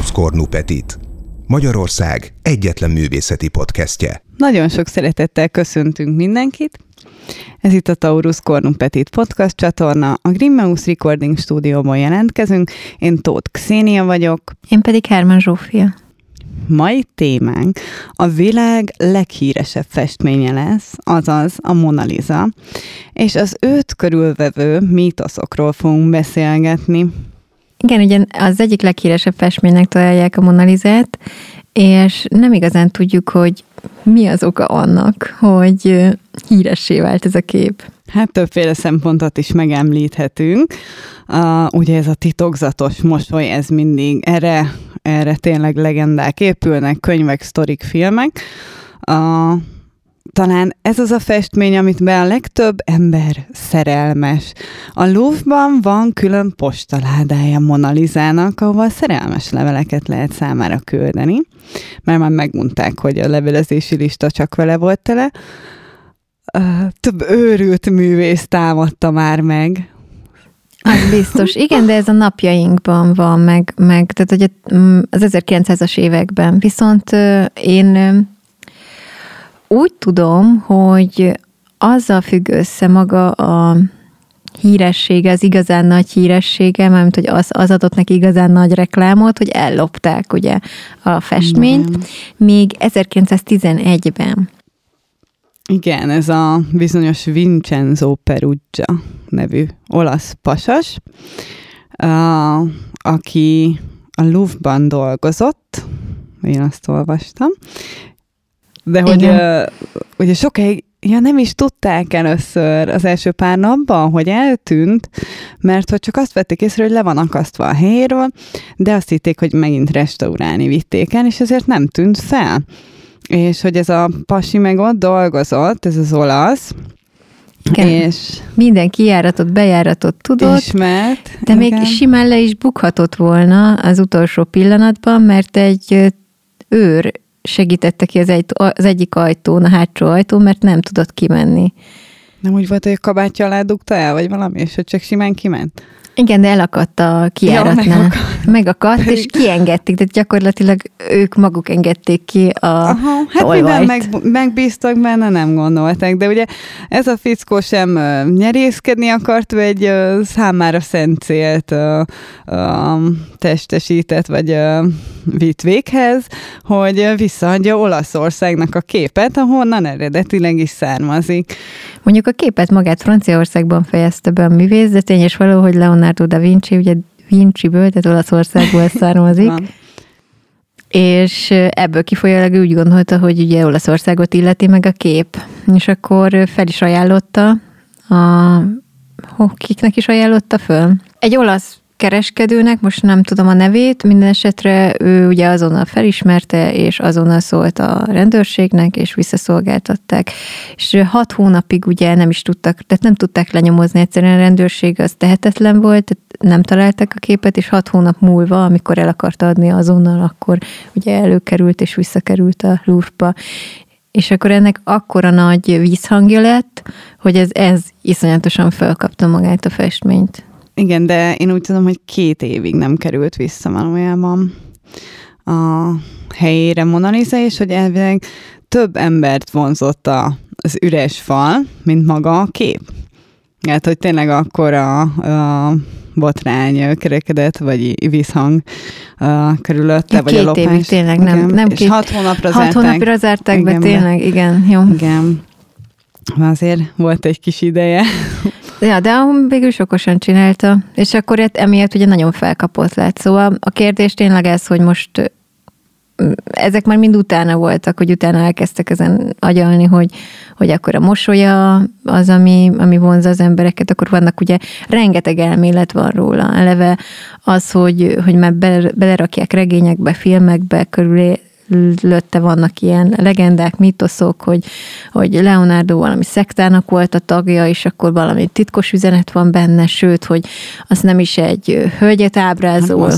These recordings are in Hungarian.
Taurus Cornu Petit. Magyarország egyetlen művészeti podcastje. Nagyon sok szeretettel köszöntünk mindenkit. Ez itt a Taurus Cornu Petit podcast csatorna. A Grimmeus Recording stúdióban jelentkezünk. Én Tóth Xénia vagyok. Én pedig Herman Zsófia. Mai témánk a világ leghíresebb festménye lesz, azaz a Mona Lisa, és az őt körülvevő mítoszokról fogunk beszélgetni. Igen, ugye az egyik leghíresebb festménynek találják a Mona Lisa-t, és nem igazán tudjuk, hogy mi az oka annak, hogy híressé vált ez a kép. Hát többféle szempontot is megemlíthetünk. Uh, ugye ez a titokzatos mosoly, ez mindig erre, erre tényleg legendák épülnek, könyvek, sztorik, filmek. Uh, talán ez az a festmény, amit be a legtöbb ember szerelmes. A Louvre-ban van külön postaládája Mona Lisa-nak, ahova szerelmes leveleket lehet számára küldeni, mert már megmondták, hogy a levelezési lista csak vele volt tele. Több őrült művész támadta már meg, az biztos. Igen, de ez a napjainkban van, meg, meg tehát hogy az 1900-as években. Viszont én úgy tudom, hogy azzal függ össze maga a híressége, az igazán nagy híressége, mert hogy az, az adott neki igazán nagy reklámot, hogy ellopták ugye a festményt, Igen. még 1911-ben. Igen, ez a bizonyos Vincenzo Perugia nevű olasz pasas, a, aki a Louvre-ban dolgozott, én azt olvastam, de hogy uh, ugye sokáig Ja, nem is tudták először az első pár napban, hogy eltűnt, mert hogy csak azt vették észre, hogy le van akasztva a helyéről, de azt hitték, hogy megint restaurálni vitték el, és ezért nem tűnt fel. És hogy ez a pasi meg ott dolgozott, ez az olasz, igen. És minden kijáratot, bejáratot tudott, ismert, de igen. még simán le is bukhatott volna az utolsó pillanatban, mert egy őr segítette ki az, egy, az egyik ajtón, a hátsó ajtón, mert nem tudott kimenni. Nem úgy volt, hogy a kabátja alá dugta el, vagy valami, és hogy csak simán kiment? Igen, de elakadt a kiáratnál. Ja, megakadt. megakadt, és kiengedték, tehát gyakorlatilag ők maguk engedték ki a Aha, Hát mivel meg, megbíztak benne, nem gondolták, de ugye ez a fickó sem nyerészkedni akart, vagy egy számára szent célt testesített, vagy vitt véghez, hogy visszaadja Olaszországnak a képet, ahonnan eredetileg is származik. Mondjuk a képet magát Franciaországban fejezte be a művész, de tényes való, hogy Leonardo da Vinci, ugye Vinci-ből, tehát Olaszországból származik. és ebből kifolyólag úgy gondolta, hogy ugye Olaszországot illeti meg a kép. És akkor fel is ajánlotta a kiknek is ajánlotta föl? Egy olasz kereskedőnek, most nem tudom a nevét, minden esetre ő ugye azonnal felismerte, és azonnal szólt a rendőrségnek, és visszaszolgáltatták. És hat hónapig ugye nem is tudtak, tehát nem tudták lenyomozni egyszerűen a rendőrség, az tehetetlen volt, nem találtak a képet, és hat hónap múlva, amikor el akarta adni azonnal, akkor ugye előkerült és visszakerült a Louvre-ba. És akkor ennek akkora nagy vízhangja lett, hogy ez, ez iszonyatosan felkapta magát a festményt. Igen, de én úgy tudom, hogy két évig nem került vissza valójában a helyére Mona Lisa, és hogy elvileg több embert vonzott a, az üres fal, mint maga a kép. Hát, hogy tényleg akkor a, a botrány kerekedett, vagy vízhang uh, körülötte, ja, vagy a lopás. Évig, tényleg, nem, igen. nem és két, hat hónapra hat zárták. hónapra zárták igen, be, tényleg, igen, jó. Igen. Azért volt egy kis ideje. Ja, de végül okosan csinálta, és akkor emiatt ugye nagyon felkapott lett. Szóval a kérdés tényleg ez, hogy most ezek már mind utána voltak, hogy utána elkezdtek ezen agyalni, hogy, hogy akkor a mosolya az, ami, ami vonza az embereket, akkor vannak ugye rengeteg elmélet van róla. Eleve az, hogy, hogy már belerakják regényekbe, filmekbe, körülé körülötte vannak ilyen legendák, mitoszok, hogy, hogy Leonardo valami szektának volt a tagja, és akkor valami titkos üzenet van benne, sőt, hogy az nem is egy hölgyet ábrázol,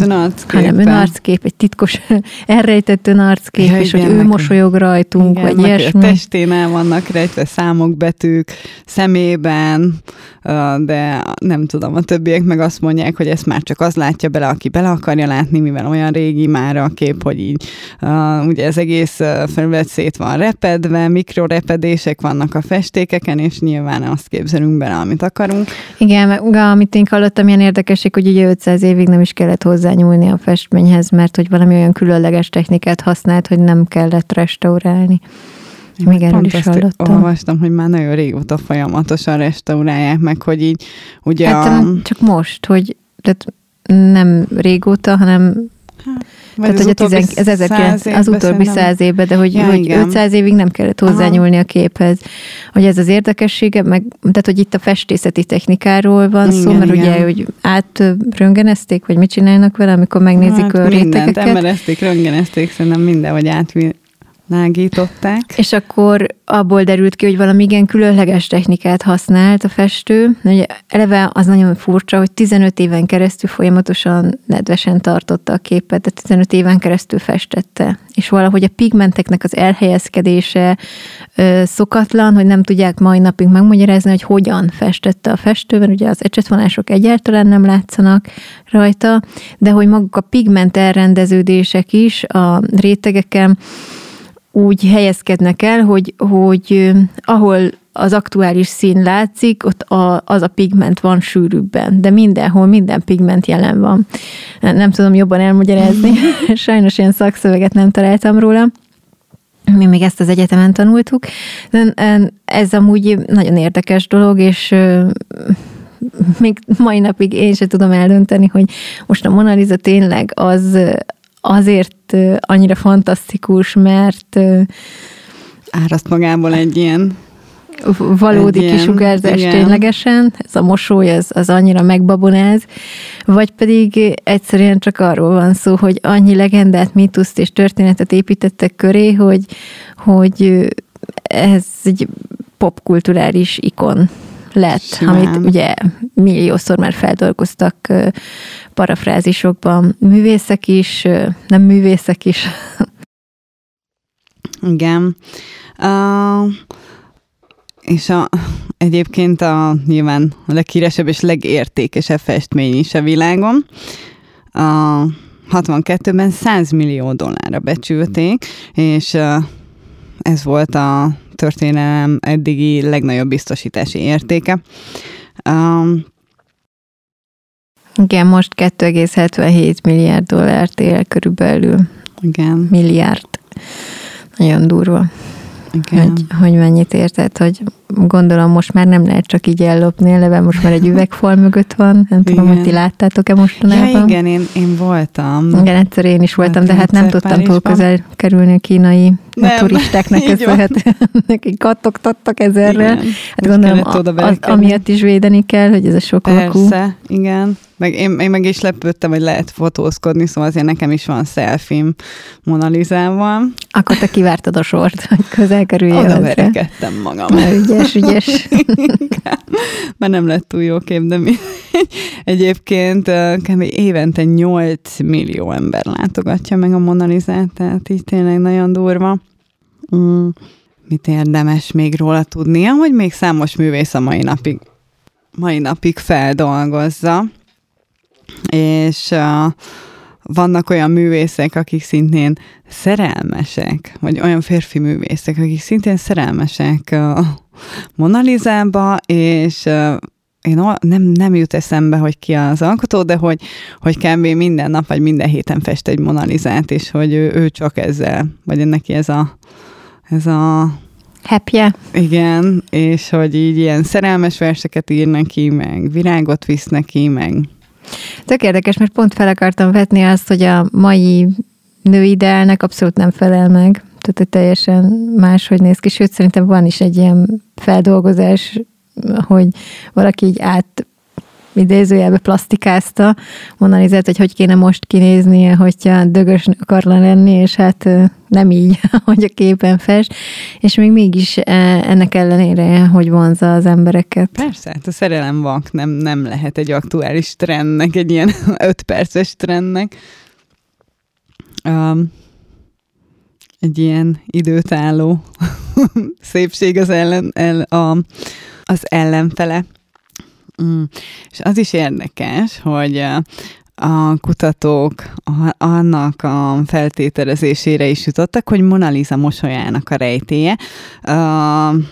hanem önarckép, egy titkos elrejtett önarckép, Ja, és igen, hogy ő meg- mosolyog rajtunk, Igen, vagy ilyesmi. A testén el vannak rejtve számok, betűk, szemében, de nem tudom, a többiek meg azt mondják, hogy ezt már csak az látja bele, aki bele akarja látni, mivel olyan régi már a kép, hogy így ugye ez egész felület szét van repedve, mikrorepedések vannak a festékeken, és nyilván azt képzelünk bele, amit akarunk. Igen, meg amit én hallottam, ilyen érdekesség, hogy ugye 500 évig nem is kellett hozzányúlni a festményhez, mert hogy valami olyan különleges technikát használt, hogy nem kellett restaurálni. Én Még erről is hallottam. olvastam, hogy már nagyon régóta folyamatosan restaurálják meg, hogy így ugye Hát a, csak most, hogy tehát nem régóta, hanem vagy tehát, hogy a 10, az, 19, száz az utóbbi száz évben, de hogy, Ja, hogy igen. 500 évig nem kellett hozzányúlni a képhez. Hogy ez az érdekessége, meg, tehát hogy itt a festészeti technikáról van Igen, szó, mert igen. ugye, hogy átröngenezték, vagy mit csinálnak vele, amikor megnézik hát a mindent, rétegeket. emerezték, röngenezték, szerintem mindenhogy átvilágították. És akkor abból derült ki, hogy valami igen különleges technikát használt a festő. Ugye eleve az nagyon furcsa, hogy 15 éven keresztül folyamatosan nedvesen tartotta a képet, de 15 éven keresztül festette. És valahogy a pigmenteknek az elhelyezkedése ö, szokatlan, hogy nem tudják mai napig megmagyarázni, hogy hogyan festette a festő, mert ugye az ecsetvonások egyáltalán nem látszanak rajta, de hogy maguk a pigment elrendeződések is a rétegeken úgy helyezkednek el, hogy, hogy ahol az aktuális szín látszik, ott a, az a pigment van sűrűbben, de mindenhol minden pigment jelen van. Nem tudom jobban elmagyarázni, sajnos ilyen szakszöveget nem találtam róla. Mi még ezt az egyetemen tanultuk. De ez amúgy nagyon érdekes dolog, és még mai napig én sem tudom eldönteni, hogy most a Mona Lisa tényleg az azért annyira fantasztikus, mert Áraszt magából egy ilyen. valódi Egy ilyen, kisugárzás igen. ténylegesen, ez a mosoly az, az annyira megbabonáz, vagy pedig egyszerűen csak arról van szó, hogy annyi legendát, mítuszt és történetet építettek köré, hogy, hogy ez egy popkulturális ikon lett, Simán. amit ugye milliószor már feldolgoztak parafrázisokban művészek is, nem művészek is. Igen. Uh, és a, egyébként a nyilván a leghíresebb és legértékesebb festmény is a világon. A 62-ben 100 millió dollárra becsülték, és ez volt a történelem eddigi legnagyobb biztosítási értéke. Um, Igen, most 2,77 milliárd dollárt él körülbelül. igen, Milliárd. Nagyon durva, igen. hogy, hogy mennyit érted, hogy gondolom most már nem lehet csak így ellopni, eleve most már egy üvegfal mögött van, nem tudom, Igen. hogy ti láttátok-e mostanában. Ja, igen, én, én voltam. Igen, egyszer én is voltam, de hát nem tudtam túl közel kerülni a kínai Nem, turistáknak így van. köszönhetően. Nekik kattogtattak ezerrel. Igen. Hát Most gondolom, a, az, amiatt is védeni kell, hogy ez a sok. Persze, igen. Meg én, én meg is lepődtem, hogy lehet fotózkodni, szóval azért nekem is van szelfim Mona Lisával. Akkor te kivártad a sort, hogy közel kerüljél Oda verekedtem magam. Na, ügyes, ügyes. Mert nem lett túl jó kép, de mi. Egyébként kb. évente 8 millió ember látogatja meg a Mona Lisát, tehát így tényleg nagyon durva. Mm. Mit érdemes még róla tudnia, hogy még számos művész a mai napig, mai napig feldolgozza, és uh, vannak olyan művészek, akik szintén szerelmesek, vagy olyan férfi művészek, akik szintén szerelmesek a Mona Lisába, és én nem, nem jut eszembe, hogy ki az alkotó, de hogy, hogy kb. minden nap, vagy minden héten fest egy Mona Lisát, és hogy ő, ő csak ezzel, vagy neki ez a, ez a Happy igen, és hogy így ilyen szerelmes verseket ír neki, meg virágot visz neki, meg Tök érdekes, mert pont fel akartam vetni azt, hogy a mai nőideálnak abszolút nem felel meg. Tehát, hogy teljesen máshogy néz ki. Sőt, szerintem van is egy ilyen feldolgozás, hogy valaki így át idézőjelbe plastikázta Monalizát, hogy hogy kéne most kinéznie, hogyha dögös akar lenni, és hát nem így, hogy a képen fest, és még mégis ennek ellenére, hogy vonza az embereket. Persze, hát a szerelem vak nem, nem lehet egy aktuális trendnek, egy ilyen öt perces trendnek. Um, egy ilyen időtálló szépség az, ellen, el, a, az ellenfele. Mm. És az is érdekes, hogy a kutatók annak a feltételezésére is jutottak, hogy Mona Lisa mosolyának a rejtéje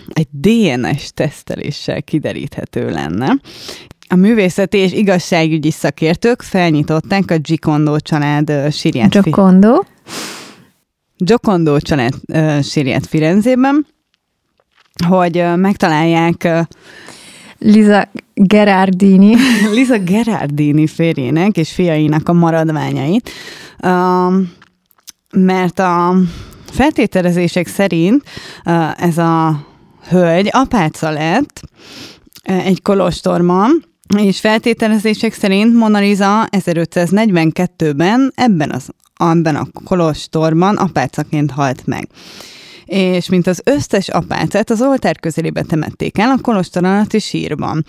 egy DNS teszteléssel kideríthető lenne. A művészeti és igazságügyi szakértők felnyitották a Gikondo család sírját. Giocondo? Giocondo család sírját Firenzében, hogy megtalálják Liza Gerardini. Liza Gerardini férjének és fiainak a maradványait, um, mert a feltételezések szerint uh, ez a hölgy apáca lett uh, egy kolostorban, és feltételezések szerint Mona Lisa 1542-ben ebben, az, ebben a kolostorban apácaként halt meg és mint az összes apácát az oltár közelébe temették el a kolostor alatti sírban.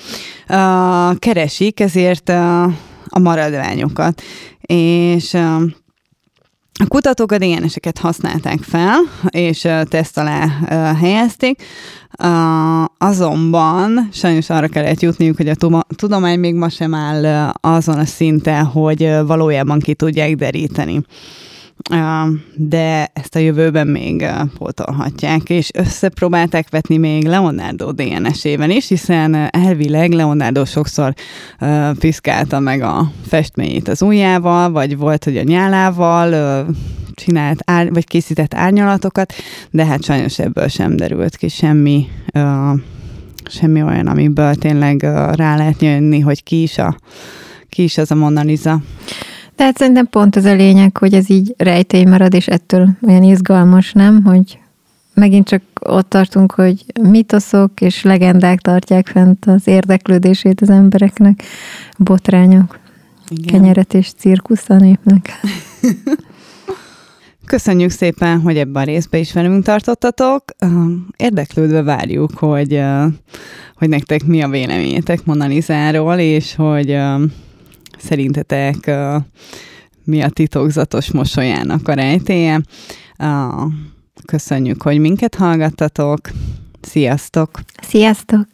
Uh, keresik ezért uh, a maradványokat, és uh, a kutatók a DNS-eket használták fel, és teszt alá helyezték, azonban sajnos arra kellett jutniuk, hogy a tudomány még ma sem áll azon a szinten, hogy valójában ki tudják deríteni de ezt a jövőben még pótolhatják, és összepróbálták vetni még Leonardo DNS-ével is, hiszen elvileg Leonardo sokszor piszkálta meg a festményét az ujjával, vagy volt, hogy a nyálával csinált, ár, vagy készített árnyalatokat, de hát sajnos ebből sem derült ki semmi, semmi olyan, amiből tényleg rá lehet jönni, hogy ki is, a, ki is az a Mona Lisa. Tehát szerintem pont az a lényeg, hogy ez így rejtély marad, és ettől olyan izgalmas, nem? Hogy megint csak ott tartunk, hogy mitoszok és legendák tartják fent az érdeklődését az embereknek, botrányok, Igen. kenyeret és cirkusz a népnek. Köszönjük szépen, hogy ebben a részben is velünk tartottatok. Érdeklődve várjuk, hogy, hogy nektek mi a véleményetek Mona Lisa-ról, és hogy szerintetek mi a titokzatos mosolyának a rejtéje. Köszönjük, hogy minket hallgattatok. Sziasztok! Sziasztok!